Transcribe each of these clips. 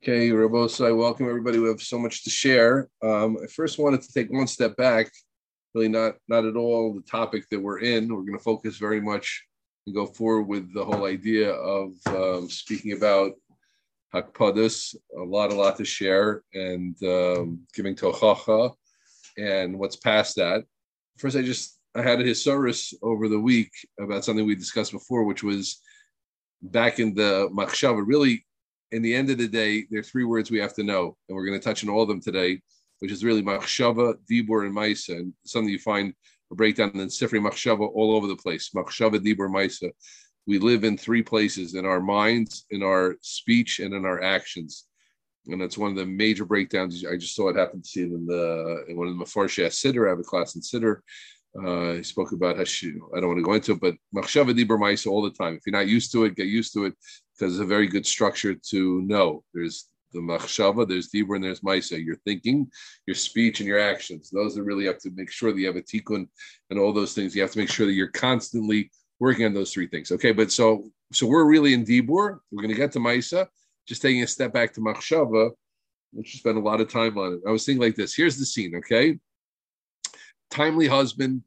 Okay, Rabosai, welcome everybody. We have so much to share. Um, I first wanted to take one step back, really not not at all the topic that we're in. We're going to focus very much and go forward with the whole idea of um, speaking about Hakpadus, a lot, a lot to share, and um, giving Tochacha and what's past that. First, I just I had a hisaurus over the week about something we discussed before, which was back in the Machshava. Really, in the end of the day, there are three words we have to know, and we're going to touch on all of them today, which is really Machshava, Dibur, and Maisa, and something you find a breakdown in Sifri Machshava all over the place. Machshava, Dibur, Maisa. We live in three places: in our minds, in our speech, and in our actions. And that's one of the major breakdowns. I just saw it happen to see it in the in one of the Mefarshei Siddur. I have a class in Siddur uh, he spoke about Hashu. I don't want to go into it, but Machshava Dibur Maisa all the time. If you're not used to it, get used to it because it's a very good structure to know. There's the Machshava, there's Dibur, and there's Maisa. Your thinking, your speech, and your actions. Those are really have to make sure that you have a tikkun and all those things. You have to make sure that you're constantly working on those three things. Okay, but so so we're really in Dibur. We're going to get to Maisa. Just taking a step back to Machshava, which spent a lot of time on it. I was thinking like this. Here's the scene. Okay timely husband.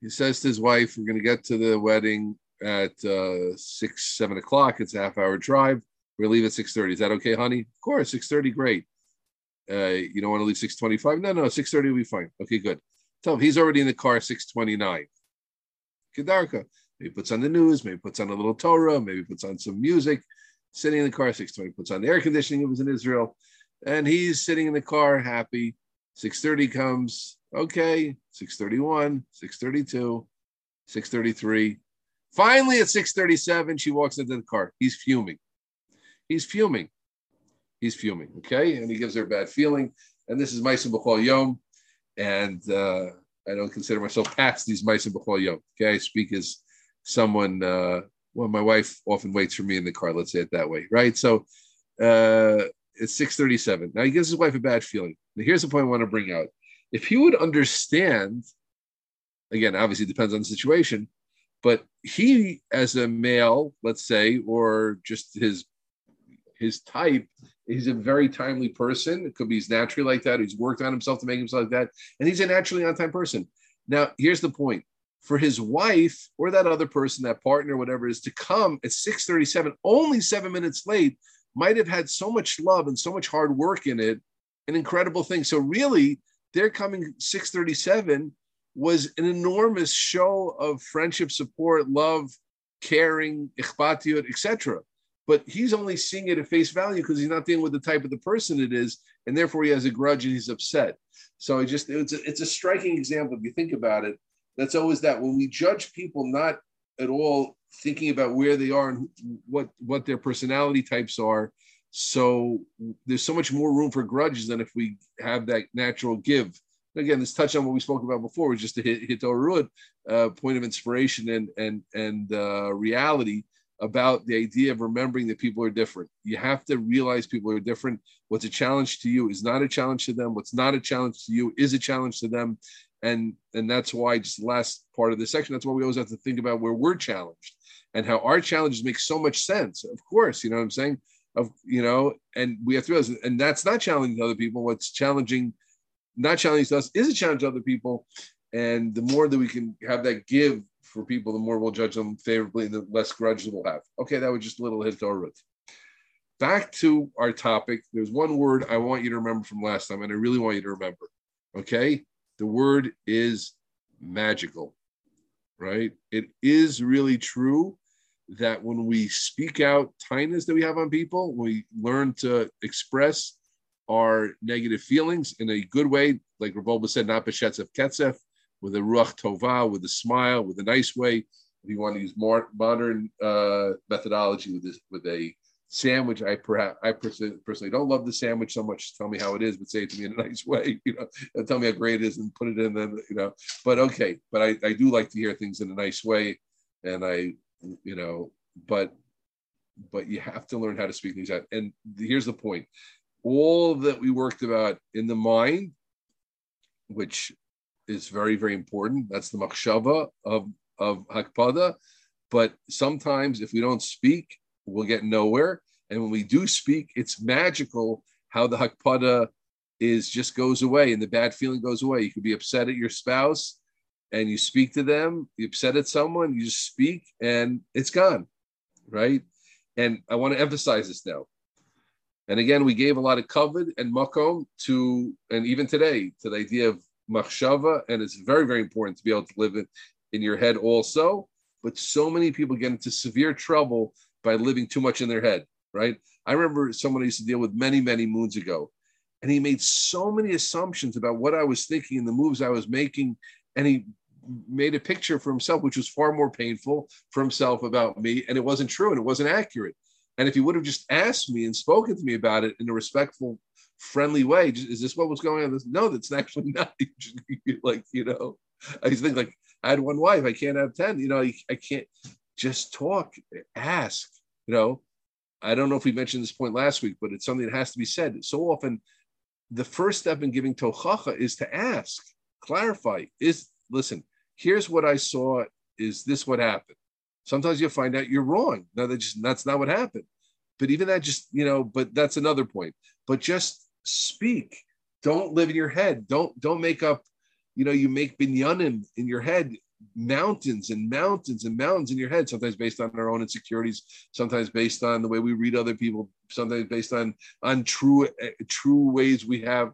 He says to his wife, "We're going to get to the wedding at uh, six, seven o'clock. It's a half hour drive. We're leave at six thirty. Is that okay, honey? Of course, six thirty. Great. Uh, you don't want to leave six twenty-five? No, no, six thirty will be fine. Okay, good. Tell him he's already in the car six twenty-nine. Kedarka. Maybe puts on the news. Maybe puts on a little Torah. Maybe puts on some music. Sitting in the car six twenty. Puts on the air conditioning. It was in Israel, and he's sitting in the car happy. Six thirty comes Okay, 631, 632, 633. Finally, at 637, she walks into the car. He's fuming. He's fuming. He's fuming. Okay. And he gives her a bad feeling. And this is Maisa B'chol Yom. And uh, I don't consider myself past these Maisa B'chol Yom. Okay. I speak as someone, uh, well, my wife often waits for me in the car. Let's say it that way. Right. So uh, it's 637. Now he gives his wife a bad feeling. Now, here's the point I want to bring out if he would understand, again, obviously depends on the situation, but he as a male, let's say, or just his his type, he's a very timely person. It could be he's naturally like that. He's worked on himself to make himself like that, and he's a naturally on-time person. Now, here's the point: for his wife or that other person, that partner, whatever is to come at 6:37, only seven minutes late, might have had so much love and so much hard work in it, an incredible thing. So really, they're coming 637 was an enormous show of friendship, support, love, caring, ikhbatiyut, etc. But he's only seeing it at face value because he's not dealing with the type of the person it is, and therefore he has a grudge and he's upset. So it just it's a, it's a striking example if you think about it. That's always that when we judge people not at all thinking about where they are and what what their personality types are, so there's so much more room for grudges than if we have that natural give. Again, this touch on what we spoke about before was just a hit, hit uh, point of inspiration and and and uh, reality about the idea of remembering that people are different. You have to realize people are different. What's a challenge to you is not a challenge to them. What's not a challenge to you is a challenge to them. And and that's why just the last part of this section, that's why we always have to think about where we're challenged and how our challenges make so much sense. Of course, you know what I'm saying? of you know, and we have to realize, and that's not challenging to other people. What's challenging, not challenging to us, is a challenge to other people. And the more that we can have that give for people, the more we'll judge them favorably, and the less grudge we'll have. Okay, that was just a little hit to our root. Back to our topic. There's one word I want you to remember from last time, and I really want you to remember. Okay, the word is magical. Right? It is really true that when we speak out kindness that we have on people, we learn to express our negative feelings in a good way, like Rav Wolbe said, not b'shetzef ketzef, with a ruach tova, with a smile, with a nice way. If you want to use more modern uh, methodology with this, with a sandwich, I perhaps I personally don't love the sandwich so much. Tell me how it is, but say it to me in a nice way. You know, tell me how great it is, and put it in. Then you know, but okay. But I, I do like to hear things in a nice way, and I you know, but but you have to learn how to speak things out. And here's the point: all that we worked about in the mind, which is very very important. That's the machshava of of hakpada. But sometimes if we don't speak, we'll get nowhere. And when we do speak, it's magical how the hakpada is just goes away and the bad feeling goes away. You could be upset at your spouse and you speak to them, you upset at someone, you just speak and it's gone, right? And I want to emphasize this now. And again, we gave a lot of covet and makom to, and even today, to the idea of machshava, and it's very, very important to be able to live it in your head also. But so many people get into severe trouble by living too much in their head, right? I remember someone I used to deal with many, many moons ago, and he made so many assumptions about what I was thinking and the moves I was making, and he made a picture for himself, which was far more painful for himself about me, and it wasn't true and it wasn't accurate. And if he would have just asked me and spoken to me about it in a respectful, friendly way, is this what was going on? No, that's actually not. like, you know, I think like I had one wife, I can't have 10. You know, I, I can't just talk, ask, you know. I don't know if we mentioned this point last week, but it's something that has to be said. So often, the first step in giving tochacha is to ask, clarify. Is listen, here's what I saw. Is this what happened? Sometimes you'll find out you're wrong. Now that just that's not what happened. But even that just, you know, but that's another point. But just speak. Don't live in your head. Don't don't make up, you know, you make binyanim in your head, mountains and mountains and mountains in your head, sometimes based on our own insecurities, sometimes based on the way we read other people, sometimes based on on true true ways we have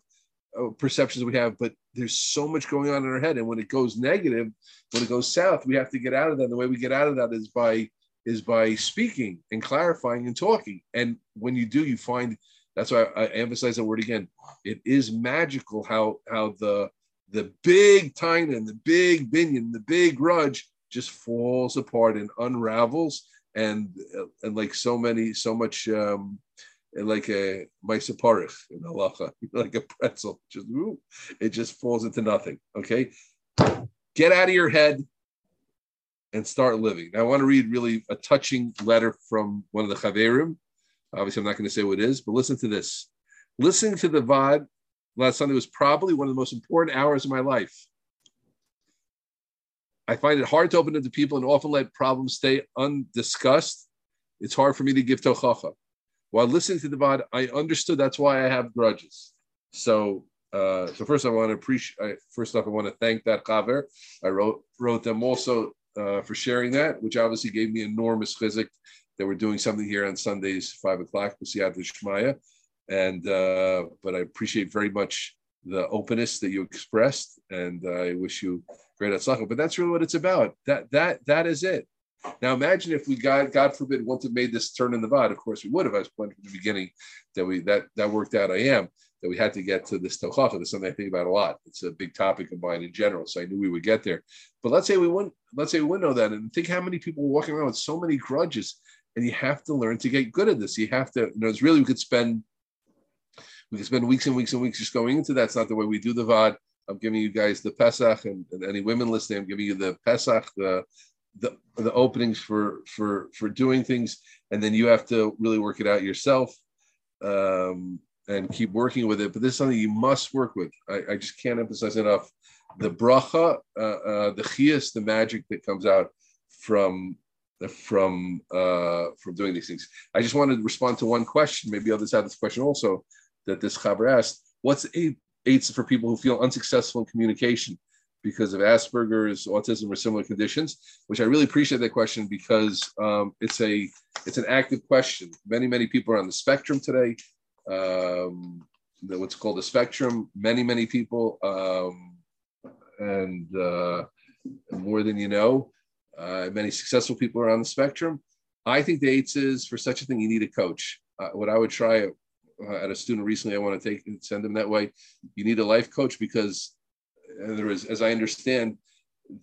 uh, perceptions we have, but there's so much going on in our head. And when it goes negative, when it goes south, we have to get out of that. And the way we get out of that is by is by speaking and clarifying and talking. And when you do, you find that's why I, emphasize that word again. It is magical how how the the big and the big binion, the big grudge just falls apart and unravels. And and like so many, so much um, like a maisaparich in halacha, like a pretzel. Just it just falls into nothing. Okay, get out of your head and start living. Now, I want to read really a touching letter from one of the chaverim. Obviously, I'm not going to say what it is, but listen to this. Listening to the Vaad last Sunday was probably one of the most important hours of my life. I find it hard to open it to people and often let problems stay undiscussed. It's hard for me to give tochacha while listening to the Vaad, I understood that's why I have grudges. So, uh, so first I want to appreciate. First off, I want to thank that chaver. I wrote wrote them also uh, for sharing that, which obviously gave me enormous chizik that we're doing something here on Sundays, five o'clock, B'siyat Shmaya. And uh, but I appreciate very much the openness that you expressed, and I wish you great atzlacha. But that's really what it's about. That that that is it. Now imagine if we God, God forbid, wouldn't have made this turn in the Vaad. Of course, we would have. I was pointing from the beginning that we that that worked out. I am that we had to get to this tochacha. That's something I think about a lot. It's a big topic of mine in general. So I knew we would get there. But let's say we wouldn't. Let's say we wouldn't know that, and think how many people walking around with so many grudges. And you have to learn to get good at this. You have to. You know, it's really we could spend we could spend weeks and weeks and weeks just going into that. It's not the way we do the Vaad. I'm giving you guys the Pesach and, and, any women listening, I'm giving you the Pesach, the the the openings for for for doing things, and then you have to really work it out yourself um, and keep working with it. But this is something you must work with. I, I just can't emphasize enough the bracha, uh, uh, the chias, the magic that comes out from from uh, from doing these things. I just wanted to respond to one question. Maybe others have this question also that this chaver asked. What's eight aids for people who feel unsuccessful in communication? Because of Asperger's, autism, or similar conditions? Which I really appreciate that question because um, it's a it's an active question. Many many people are on the spectrum today. Um, what's called the spectrum. Many many people, um, and uh, more than you know, uh, many successful people are on the spectrum. I think the eights is for such a thing you need a coach. Uh, what I would try uh, at a student recently, I want to take and send them that way. You need a life coach because there is, as I understand,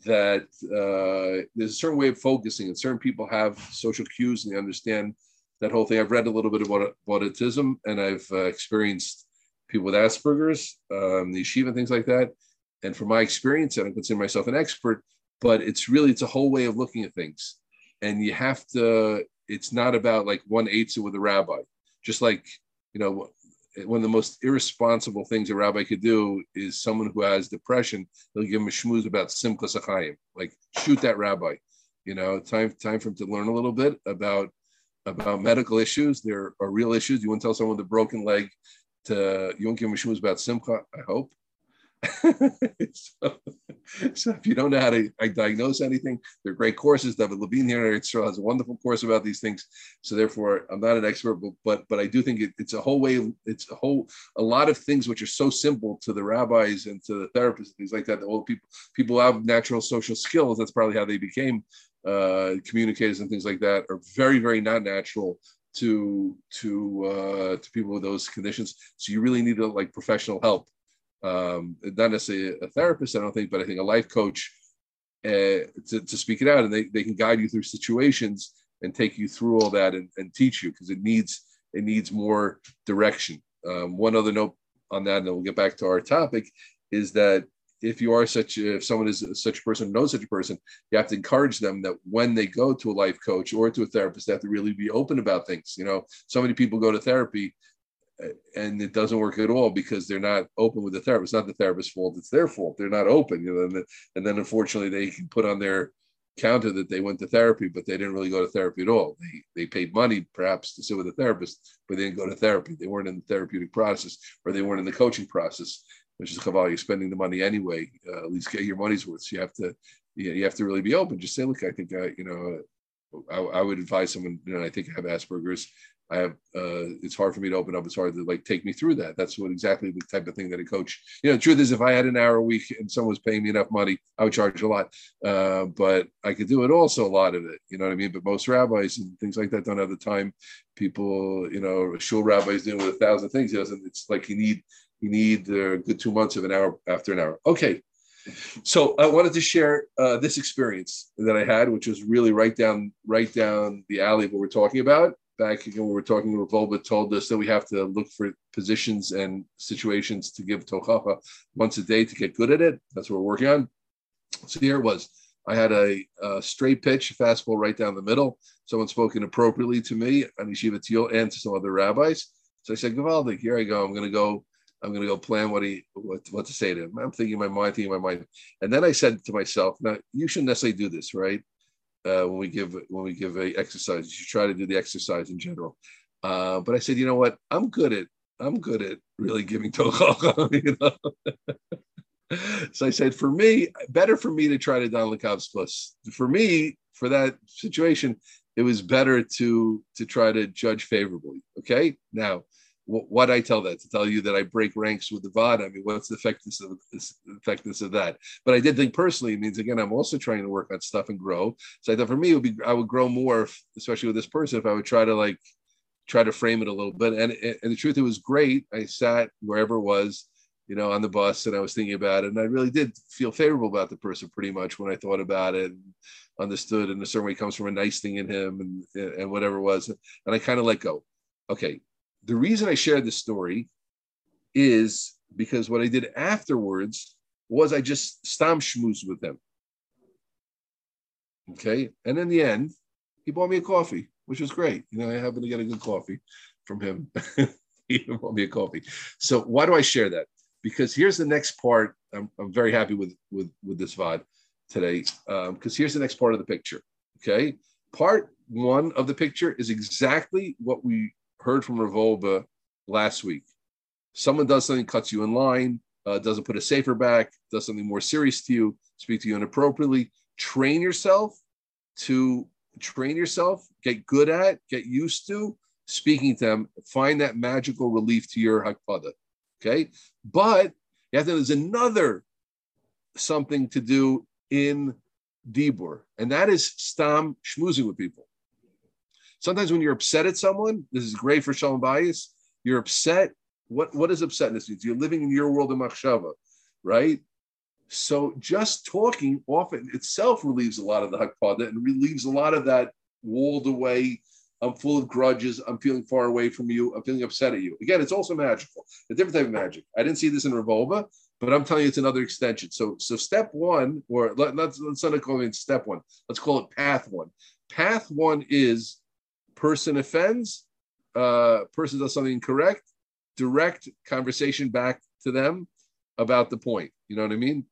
that uh, there's a certain way of focusing, and certain people have social cues and they understand that whole thing. I've read a little bit about, about autism, and I've uh, experienced people with Asperger's, um, the yeshiva, and things like that. And from my experience, I don't consider myself an expert, but it's really it's a whole way of looking at things, and you have to. It's not about like one eighth with a rabbi, just like you know one of the most irresponsible things a rabbi could do is someone who has depression, they'll give him a schmooze about simchas achayim, like shoot that rabbi. You know, time time for him to learn a little bit about about medical issues. There are real issues. You wouldn't tell someone with a broken leg to you won't give them a about simcha. I hope. so, so, if you don't know how to diagnose anything, they're great courses. David Levine here at Israel has a wonderful course about these things. So therefore, I'm not an expert, but but, but I do think it, it's a whole way. It's a whole a lot of things which are so simple to the rabbis and to the therapists and things like that. The old people people have natural social skills. That's probably how they became uh, communicators and things like that. Are very very not natural to to uh, to people with those conditions. So you really need to like professional help um, not necessarily a therapist, I don't think, but I think a life coach uh, to, to speak it out, and they, they can guide you through situations and take you through all that and, and teach you because it needs it needs more direction. Um, one other note on that, and then we'll get back to our topic, is that if you are such if someone is such a person knows such a person, you have to encourage them that when they go to a life coach or to a therapist, they have to really be open about things. You know, so many people go to therapy and it doesn't work at all because they're not open with the therapist. It's not the therapist's fault; it's their fault. They're not open, you know. And then, and then unfortunately, they can put on their counter that they went to therapy, but they didn't really go to therapy at all. They they paid money perhaps to sit with a therapist, but they didn't go to therapy. They weren't in the therapeutic process, or they weren't in the coaching process, which is Chaval. You're spending the money anyway. Uh, at least get your money's worth. So you have to, you have to really be open. Just say, look, I think I, you know. I, I would advise someone, you know, I think I have Asperger's. I have uh, it's hard for me to open up. It's hard to like take me through that. That's what exactly the type of thing that a coach. You know, truth is, if I had an hour a week and someone was paying me enough money, I would charge a lot. Uh, but I could do it also a lot of it. You know what I mean? But most rabbis and things like that don't have the time. People, you know, shul rabbis dealing with a thousand things. He doesn't. It's like you need you need a good two months of an hour after an hour. Okay. So I wanted to share uh, this experience that I had, which was really right down right down the alley of what we're talking about back again we were talking Wolbe told us that we have to look for positions and situations to give tochacha once a day to get good at it. That's what we're working on. So here it was. I had a, a straight pitch, fastball right down the middle. Someone spoke inappropriately to me on Yeshiva Teal and to some other rabbis. So I said, Gavaldi, here I go. I'm going to go. I'm going to go plan what he what, what to say to him. I'm thinking in my mind, thinking in my mind, and then I said to myself, "Now you shouldn't necessarily do this, right? Uh, when we give when we give a exercise. You should try to do the exercise in general. Uh, but I said, you know what? I'm good at I'm good at really giving tochacha. You know. so I said, for me, better for me to try to don plus. For me, for that situation, it was better to to try to judge favorably. Okay. Now, what I tell that to tell you that I break ranks with the Vaad. I mean, what's the effectiveness of this, effectiveness of that? But I did think personally, it means again, I'm also trying to work on stuff and grow. So I thought for me, it would be I would grow more, if, especially with this person, if I would try to like try to frame it a little bit. And and the truth, it was great. I sat wherever it was, you know, on the bus, and I was thinking about it, and I really did feel favorable about the person pretty much when I thought about it. And, understood in a certain way comes from a nice thing in him and and whatever it was and i kind of let go okay the reason I shared this story is because what I did afterwards was I just stam schmoozed with him. Okay. And in the end, he bought me a coffee, which was great. You know, I happened to get a good coffee from him. he bought me a coffee. So why do I share that? Because here's the next part. I'm, I'm very happy with, with, with this Vaad today. Because um, here's the next part of the picture. Okay. Part one of the picture is exactly what we heard from Rav Wolbe last week. Someone does something, cuts you in line, uh, doesn't put a safer back, does something more serious to you, speak to you inappropriately. Train yourself to train yourself, get good at, get used to speaking to them, find that magical relief to your hakpada. Okay. But you have to, there's another something to do in Dibur, and that is stam schmoozing with people. Sometimes when you're upset at someone, this is great for shalom bayis. You're upset. What what is upsetness? You're living in your world of machshava, right? So just talking often itself relieves a lot of the hakpada and relieves a lot of that walled away. I'm full of grudges. I'm feeling far away from you. I'm feeling upset at you. Again, it's also magical, a different type of magic. I didn't see this in Rav Wolbe, but I'm telling you, it's another extension. So, so step one, or let, us let's not call it step one. Let's call it path one. Path one is person offends, uh, person does something incorrect, direct conversation back to them about the point. You know what I mean?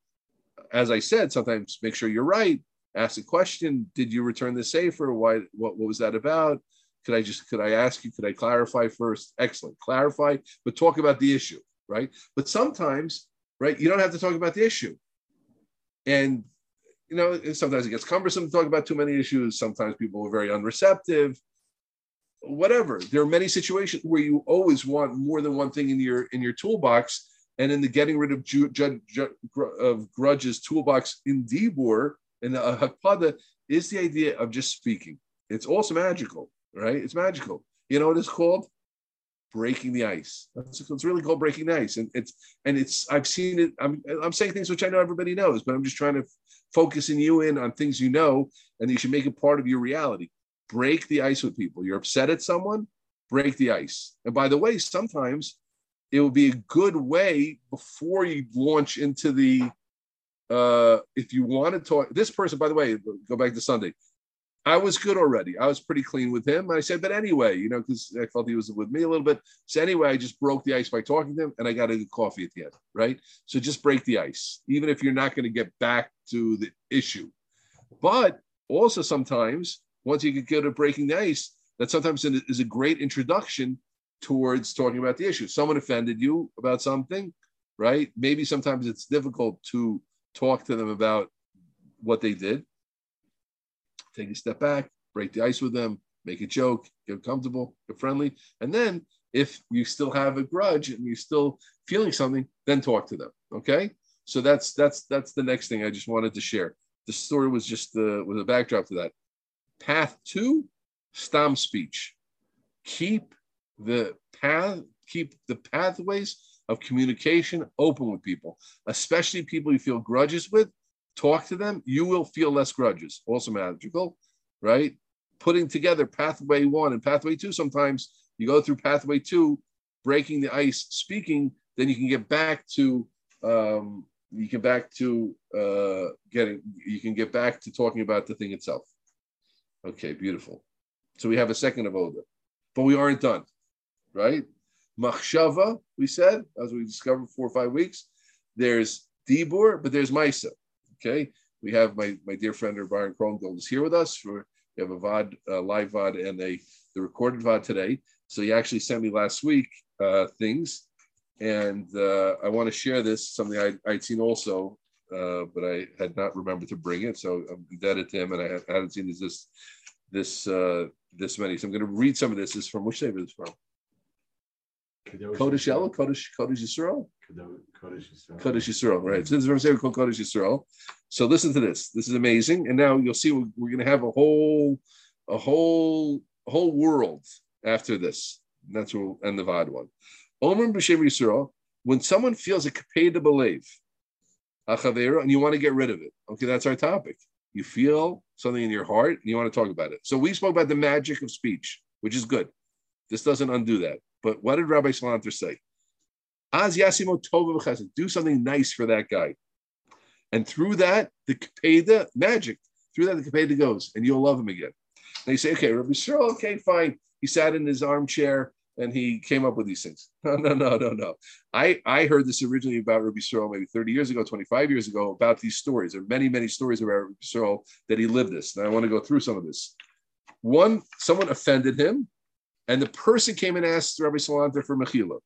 As I said, sometimes make sure you're right. Ask a question. Did you return the safer? Why? What, what was that about? Could I just could I ask you? Could I clarify first? Excellent, clarify, but talk about the issue, right? But sometimes, right, you don't have to talk about the issue, and you know sometimes it gets cumbersome to talk about too many issues. Sometimes people are very unreceptive. Whatever. There are many situations where you always want more than one thing in your in your toolbox, and in the getting rid of ju- ju- ju- of grudges toolbox in Dibur in the Hakpada is the idea of just speaking. It's also magical, right? It's magical. You know what it's called? Breaking the ice. It's, it's really called breaking the ice, and it's and it's. I've seen it. I'm I'm saying things which I know everybody knows, but I'm just trying to focus focusing you in on things you know, and you should make it part of your reality. Break the ice with people. You're upset at someone, break the ice. And by the way, sometimes it will be a good way before you launch into the uh if you want to talk this person by the way go back to sunday. I was good already. I was pretty clean with him. I said but anyway you know because i felt he was with me a little bit. So anyway i just broke the ice by talking to him and i got a good coffee at the end right? So just break the ice even if you're not going to get back to the issue. But also sometimes once you get at breaking the ice that sometimes is a great introduction towards talking about the issue. Someone offended you about something, right? Maybe sometimes it's difficult to talk to them about what they did. Take a step back, break the ice with them, make a joke, get comfortable, get friendly. And then if you still have a grudge and you're still feeling something, then talk to them. Okay. So that's that's that's the next thing I just wanted to share. The story was just the was a backdrop to that. Path two, stam speech. Keep the path, keep the pathways of communication open with people, especially people you feel grudges with. Talk to them, you will feel less grudges. Also magical, right? Putting together pathway one and pathway two. Sometimes you go through pathway two, breaking the ice, speaking, then you can get back to um, you can back to uh, getting you can get back to talking about the thing itself. Okay, beautiful. So we have a second of Oda, but we aren't done right? Machshava, we said, as we discovered four or five weeks. There's Dibur, but there's Maisa. Okay, we have my, my dear friend Byron Krongold is here with us. For we have a Vaad, a live Vaad, and a the recorded Vaad today. So he actually sent me last week uh, things, and uh, I want to share this something I, I'd seen also, uh, but I had not remembered to bring it. So I'm indebted to him, and I, I hadn't seen this this this uh, this many. So I'm going to read some of this. This is from which state is from? Kodesh Elo, Kodesh Kodesh Yisrael. Kodesh Yisrael. Kodesh Yisrael, right? So this is from say called Kodesh Yisrael. So listen to this. This is amazing. And now you'll see we're, we're going to have a whole, a whole, whole world after this. And that's where we'll end the Vaad one. Omer B'Shem Yisrael. When someone feels a kapei to believe, and you want to get rid of it. Okay, that's our topic. You feel something in your heart and you want to talk about it. So we spoke about the magic of speech, which is good. This doesn't undo that. But what did Rabbi Salanter say? Az Yasimo Tova do something nice for that guy. And through that, the Kapeda, magic, through that, the Kapeda goes, and you'll love him again. And you say, okay, Rabbi Yisrael, okay, fine. He sat in his armchair and he came up with these things. No, no, no, no, no. I, I heard this originally about Rabbi Yisrael maybe 30 years ago, 25 years ago, about these stories. There are many, many stories about Rabbi Yisrael that he lived this. And I want to go through some of this. One, someone offended him and the person came and asked Rabbi Salanter for Mechila.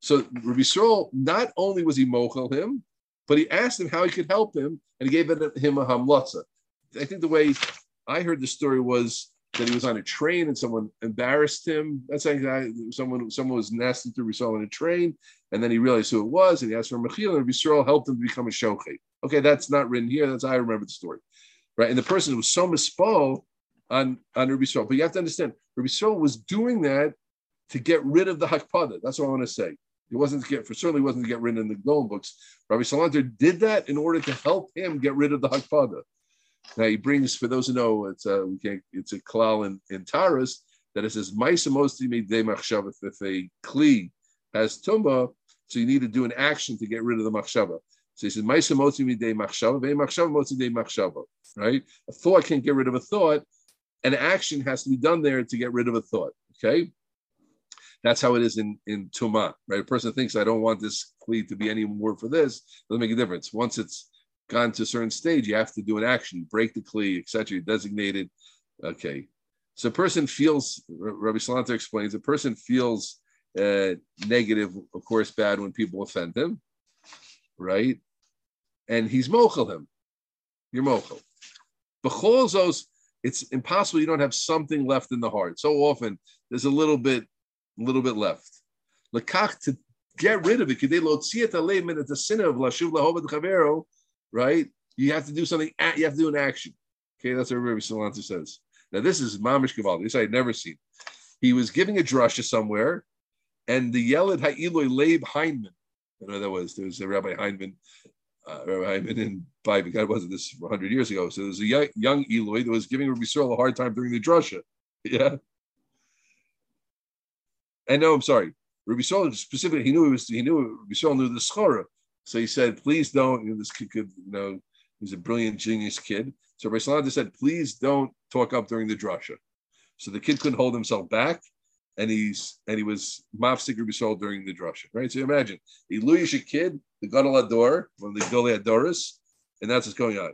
So Rabbi Yisrael, not only was he mochel him, but he asked him how he could help him, and he gave him a hamlatza. I think the way I heard the story was that he was on a train and someone embarrassed him. That's like someone someone was nasty to Yisrael on a train, and then he realized who it was, and he asked for Mechila, and Yisrael helped him to become a shochet. Okay, that's not written here. That's I remember the story, right? And the person was so mispo on on Rabbi Yisrael, but you have to understand Rabbi Yisrael was doing that to get rid of the Hakpada. That's what I want to say. It wasn't to get, for certainly wasn't to get rid of the Golden books. Rabbi Salanter did that in order to help him get rid of the Hakpada. Now he brings, for those who know, it's a we can't, it's a klal in, in Taras that it says Maisa Mosti de Machshava. If a kli has tumba, so you need to do an action to get rid of the machshava. So he says Maisa Mosti de Machshava, Ve Machshava Mosti de Machshava. Right? A thought can't get rid of a thought an action has to be done there to get rid of a thought. Okay. That's how it is in, in Tuma, right? A person thinks, I don't want this kli to be any more for this. Doesn't make a difference. Once it's gone to a certain stage, you have to do an action, break the kli, etc. Designated. Okay. So a person feels, Rabbi Salanter explains, a person feels uh, negative, of course, bad when people offend him, right? And he's mochel him. You're mochel. Becholzos, it's impossible you don't have something left in the heart. So often there's a little bit, a little bit left. Lakach to get rid of it, kidei lotziat aleim at the sin of right? You have to do something, you have to do an action. Okay, that's what Rabbi Salanter says. Now, this is Mamish Gavaldi. This I had never seen. He was giving a drasha somewhere, and the Yelid Ha'iloi Leib Heinman, I know that was, there was a Rabbi Heinman, uh, Rabbi Heinman in Bible, God wasn't this 100 years ago. So there was a young, young that was giving Rabbi Yisrael a hard time during the drasha. Yeah. And no, I'm sorry. Rabbi Yisrael specifically, he knew it was, he knew Rabbi Yisrael knew the schara. So he said, please don't, you know, this kid could, you know, he's a brilliant genius kid. So Rabbi Salanter said, please don't talk up during the drasha. So the kid couldn't hold himself back, and he's and he was mafsik Rabbi during the drasha. Right. So imagine the Iluyish kid, the Gadol Ador, one of the Adoris, and that's what's going on.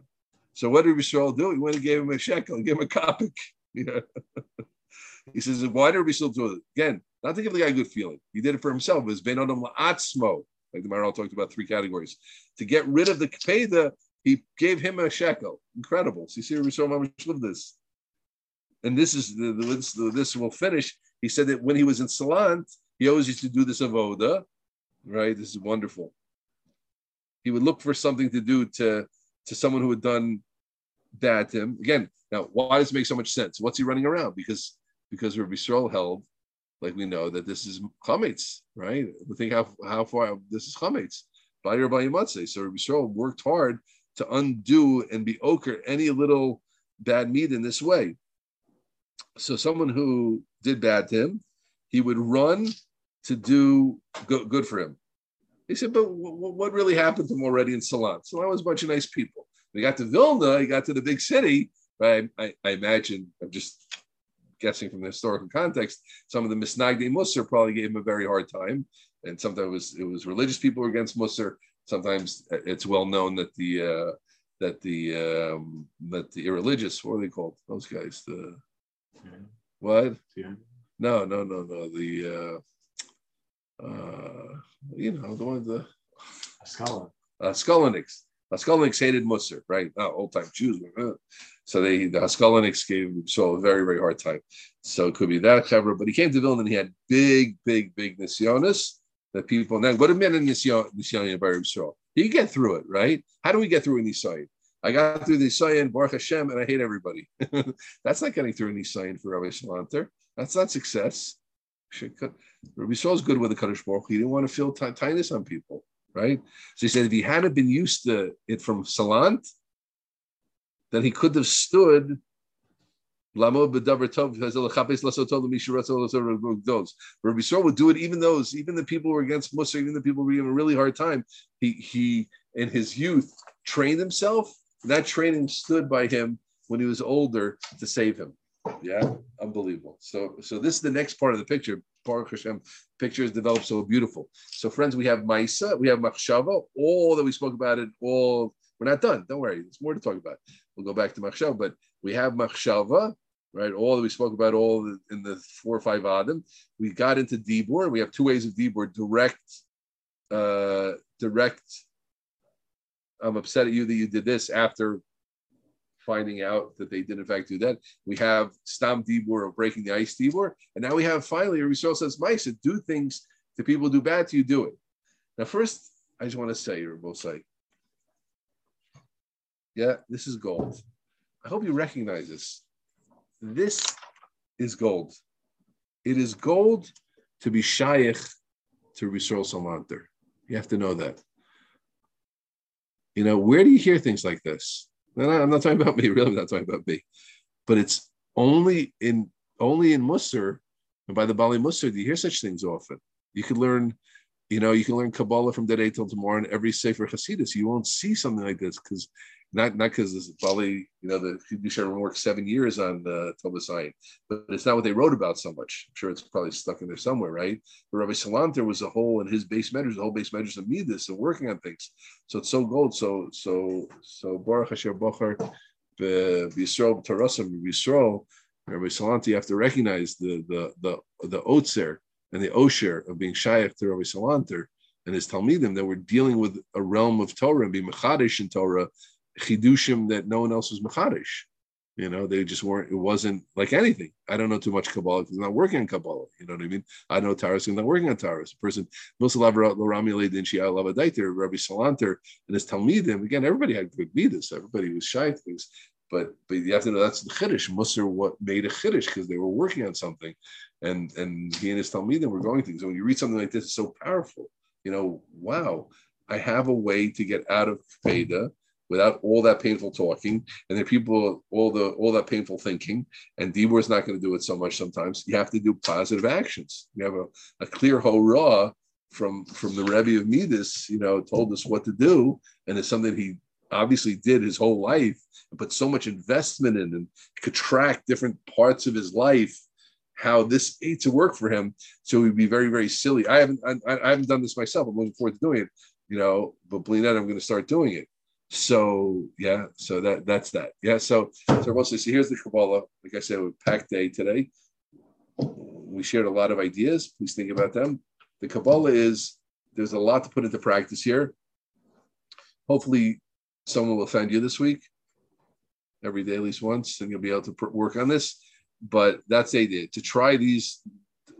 So what did Rabbi do? He went and gave him a shekel, he gave him a kopik. Yeah. he says, why did Rabbi do it? Again, not to give the guy a good feeling. He did it for himself. It was Ben Adam La'atzmo. Like the Maharal talked about three categories. To get rid of the Kpeda, he gave him a shekel. Incredible. So you see, we saw how much of this. And this is the, the, this, the, this will finish. He said that when he was in Salant, he always used to do this avoda, right? This is wonderful. He would look for something to do to to someone who had done bad to him. Again, now why does it make so much sense? What's he running around? Because because Rabbi Yisrael held, like we know, that this is chametz, right? We think how how far this is chametz. By Rabbi Yamatzeh. So Rabbi Yisrael worked hard to undo and be ochre any little bad meat in this way. So someone who did bad to him, he would run to do good for him. He said, but what really happened to him already in Salant? So I was a bunch of nice people. He got to Vilna, he got to the big city. Right? I, I imagine, I'm just guessing from the historical context, some of the Misnagdi Musar probably gave him a very hard time. And sometimes it was, it was religious people against Musar sometimes it's well known that the uh, that the um, that the irreligious what are they called those guys the yeah. what yeah. no no no no the uh, uh, you know the one the scholar uh. Skolonics hated Musar, right? Oh, old time Jews. Uh, so they the Skolonics gave so a very very hard time. So it could be that clever, but he came to Vilna and he had big big big nisyonis that people now what a man in Nisyan Yisrael. You get through it, right? How do we get through in Nisayan? I got through the Nisayan, Baruch Hashem, and I hate everybody. That's not getting through Nisayan for Rabbi Salanter. That's not success. Rabbi is good with the Kaddish Baruch. He didn't want to feel t- on people, right? So he said if he hadn't been used to it from Salant, then he could have stood Rabbi Yisrael would do it even those, even the people who were against Musa, even the people who were having a really hard time. He he in his youth trained himself. That training stood by him when he was older to save him. Yeah, unbelievable. So so this is the next part of the picture. Baruch Hashem, picture is developed so beautiful. So friends, we have Maisa, we have Machshava, all that we spoke about it, all we're not done. Don't worry, there's more to talk about. We'll go back to Machshava, but we have Machshava, right? All that we spoke about, all in the four or five Adam. We got into Dibur. We have two ways of Dibur: direct, uh, direct. I'm upset at you that you did this after finding out that they did in fact do that. We have Stam Dibur of breaking the ice Dibur, and now we have finally Yisrael says, "Maisa, do things to people do bad to you, do it." Now, first, I just want to say, say, yeah, this is gold. I hope you recognize this. This is gold. It is gold to be shaykh to Risol Salanter. You have to know that. You know, where do you hear things like this? I'm not talking about me, really, I'm not talking about me. But it's only in only in Musser and by the Bali Musser do you hear such things often. You could learn, you know, you can learn Kabbalah from today till tomorrow and every Sefer Hasidus. You won't see something like this because not not because this is probably you know the Yisharim worked seven years on the Toba but it's not what they wrote about so much. I'm sure it's probably stuck in there somewhere, right? But Rabbi Salanter was a whole in his base measures, the whole base measures of Midas and working on things. So it's so gold. So so so Baruch Hashem Bocher B'Yisrael Tarasim Yisrael Rabbi Salanter, you have to recognize the the the the otzer and the osher of being shaykh to Rabbi Salanter and his talmidim that we're dealing with a realm of Torah and be mechadish in Torah, chidushim that no one else was mechadish. You know, they just weren't. It wasn't like anything. I don't know too much Kabbalah because I'm not working on Kabbalah. You know what I mean? I know Taurus I'm not working on Taurus. A person, Moshe Lavra L'Ramiel D'Inchiya Lavadaiter Rabbi Salanter and his Talmidim. Again, everybody had good midas. Everybody was shy things. But but you have to know that's the chiddush. Musar what made a chiddush because they were working on something, and and he and his Talmidim were going things. So when you read something like this, it's so powerful. You know, wow, I have a way to get out of Veda without all that painful talking, and then people all the all that painful thinking. And Dibur is not going to do it so much. Sometimes you have to do positive actions. You have a, a clear hurrah from from the Rebbe of Midas, you know, told us what to do, and it's something he obviously did his whole life and put so much investment in and could track different parts of his life how this ate to work for him so he'd be very very silly i haven't I, I, haven't done this myself i'm looking forward to doing it you know but believe that i'm going to start doing it so yeah, so that that's that. Yeah, so so mostly so here's the Kabbalah. Like I said, with packed day today. We shared a lot of ideas. Please think about them. The Kabbalah is there's a lot to put into practice here. Hopefully, someone will find you this week, every day at least once, and you'll be able to work on this. But that's the idea to try these.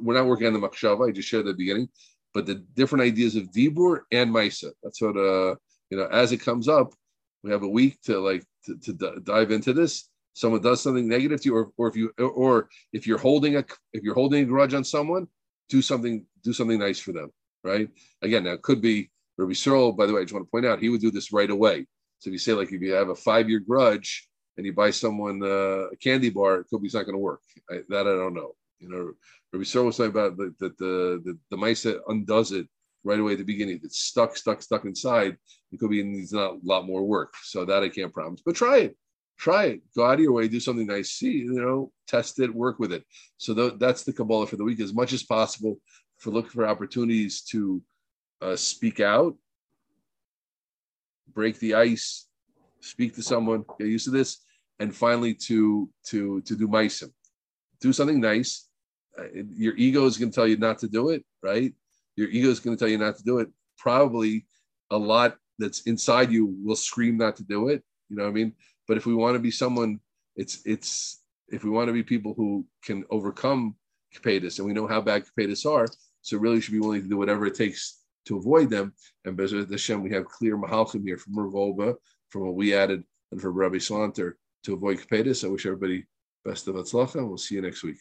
We're not working on the Makshava. I just shared the beginning, but the different ideas of Dibur and Maisa. That's what uh you know as it comes up we have a week to like to, to dive into this. Someone does something negative to you, or, or if you or if you're holding a if you're holding a grudge on someone, do something do something nice for them, right? Again, that could be Rabbi Yisrael. By the way, I just want to point out he would do this right away. So if you say like if you have a five year grudge and you buy someone uh, a candy bar, it could be not going to work. I, that I don't know. You know, Rabbi Yisrael was talking about that the the the, the mice that undoes it right away at the beginning. It's stuck, stuck, stuck inside, it could be needs a lot more work. So that I can't promise. But try it. Try it. Go out of your way, do something nice. See, you know, test it, work with it. So th- that's the Kabbalah for the week, as much as possible for looking for opportunities to uh, speak out, break the ice, speak to someone, get used to this, and finally to to to do meisim. Do something nice. Uh, your ego is going to tell you not to do it, right? your ego is going to tell you not to do it. Probably a lot that's inside you will scream not to do it. You know what I mean? But if we want to be someone, it's it's if we want to be people who can overcome capetus, and we know how bad capetus are, so really should be willing to do whatever it takes to avoid them. And Bezrat Hashem, we have clear mahalchim here from Rav from what we added, and from Rabbi Salanter to avoid capetus. I wish everybody best of atzlacha. We'll see you next week.